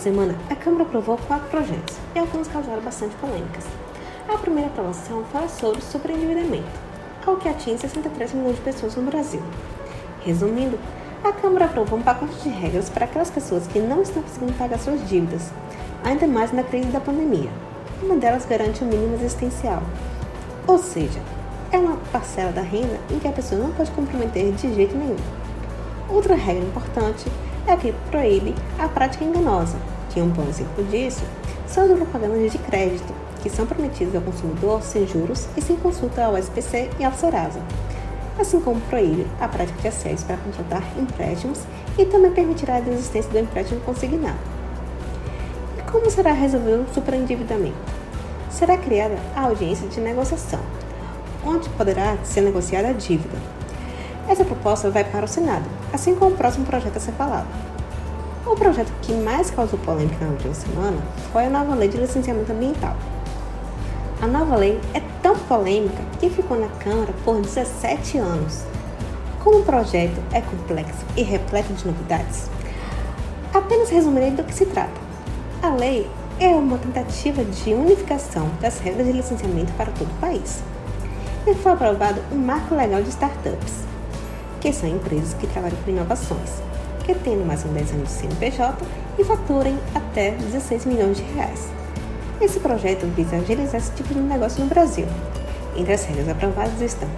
semana, a Câmara aprovou quatro projetos e alguns causaram bastante polêmicas. A primeira aprovação fala sobre superendividamento, algo que atinge 63 milhões de pessoas no Brasil. Resumindo, a Câmara aprovou um pacote de regras para aquelas pessoas que não estão conseguindo pagar suas dívidas, ainda mais na crise da pandemia. Uma delas garante o mínimo existencial, ou seja, é uma parcela da renda em que a pessoa não pode comprometer de jeito nenhum. Outra regra importante é que proíbe a prática enganosa, que um bom exemplo disso são as propagandas de crédito, que são prometidas ao consumidor sem juros e sem consulta ao SPC e ao Serasa, assim como proíbe a prática de assédios para contratar empréstimos e também permitirá a desistência do empréstimo consignado. E como será resolvido o superendividamento? Será criada a audiência de negociação, onde poderá ser negociada a dívida. Essa proposta vai para o Senado, assim como o próximo projeto a ser falado. O projeto que mais causou polêmica na última semana foi a nova lei de licenciamento ambiental. A nova lei é tão polêmica que ficou na Câmara por 17 anos. Como o projeto é complexo e repleto de novidades, apenas resumirei do que se trata. A lei é uma tentativa de unificação das regras de licenciamento para todo o país e foi aprovado um marco legal de startups, que são empresas que trabalham com inovações, que tenham mais de 10 anos de CNPJ e faturem até 16 milhões de reais. Esse projeto visa agilizar esse tipo de negócio no Brasil. Entre as regras aprovadas estão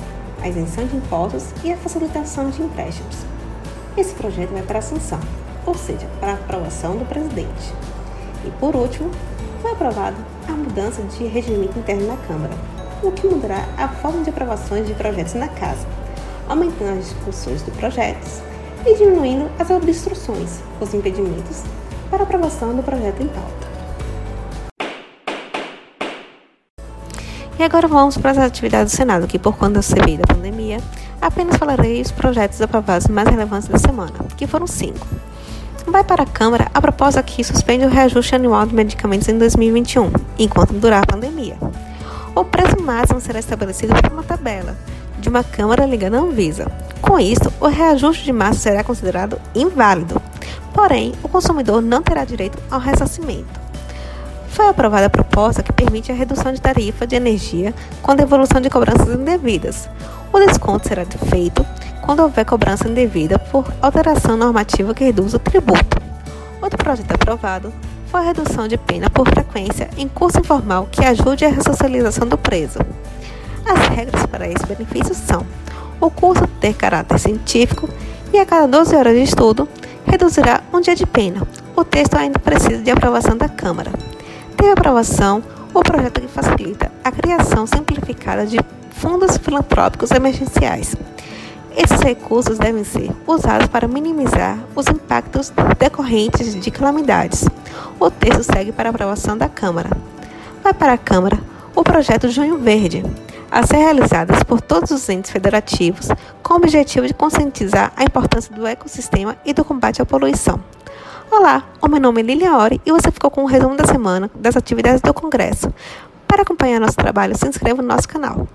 a isenção de impostos e a facilitação de empréstimos. Esse projeto vai para a sanção, ou seja, para a aprovação do presidente. E por último, foi aprovado a mudança de regimento interno na Câmara, o que mudará a forma de aprovações de projetos na Casa, aumentando as discussões de projetos e diminuindo as obstruções, os impedimentos para aprovação do projeto em pauta. E agora vamos para as atividades do Senado, que por conta da CPI da pandemia, apenas falarei os projetos aprovados mais relevantes da semana, que foram cinco. Vai para a Câmara a proposta que suspende o reajuste anual de medicamentos em 2021, enquanto durar a pandemia. O preço máximo será estabelecido por uma tabela uma Câmara ligada à Anvisa. Com isso, o reajuste de março será considerado inválido. Porém, o consumidor não terá direito ao ressarcimento. Foi aprovada a proposta que permite a redução de tarifa de energia com devolução de cobranças indevidas. O desconto será feito quando houver cobrança indevida por alteração normativa que reduz o tributo. Outro projeto aprovado foi a redução de pena por frequência em curso informal que ajude a ressocialização do preso. As regras para esse benefício são: o curso ter caráter científico e a cada 12 horas de estudo reduzirá um dia de pena. O texto ainda precisa de aprovação da Câmara. Teve aprovação o projeto que facilita a criação simplificada de fundos filantrópicos emergenciais. Esses recursos devem ser usados para minimizar os impactos decorrentes de calamidades. O texto segue para aprovação da Câmara. Vai para a Câmara o projeto Junho Verde, a ser realizado por todos os entes federativos, com o objetivo de conscientizar a importância do ecossistema e do combate à poluição. Olá, o meu nome é Lilia Ori e você ficou com um resumo da semana das atividades do Congresso. Para acompanhar nosso trabalho, se inscreva no nosso canal.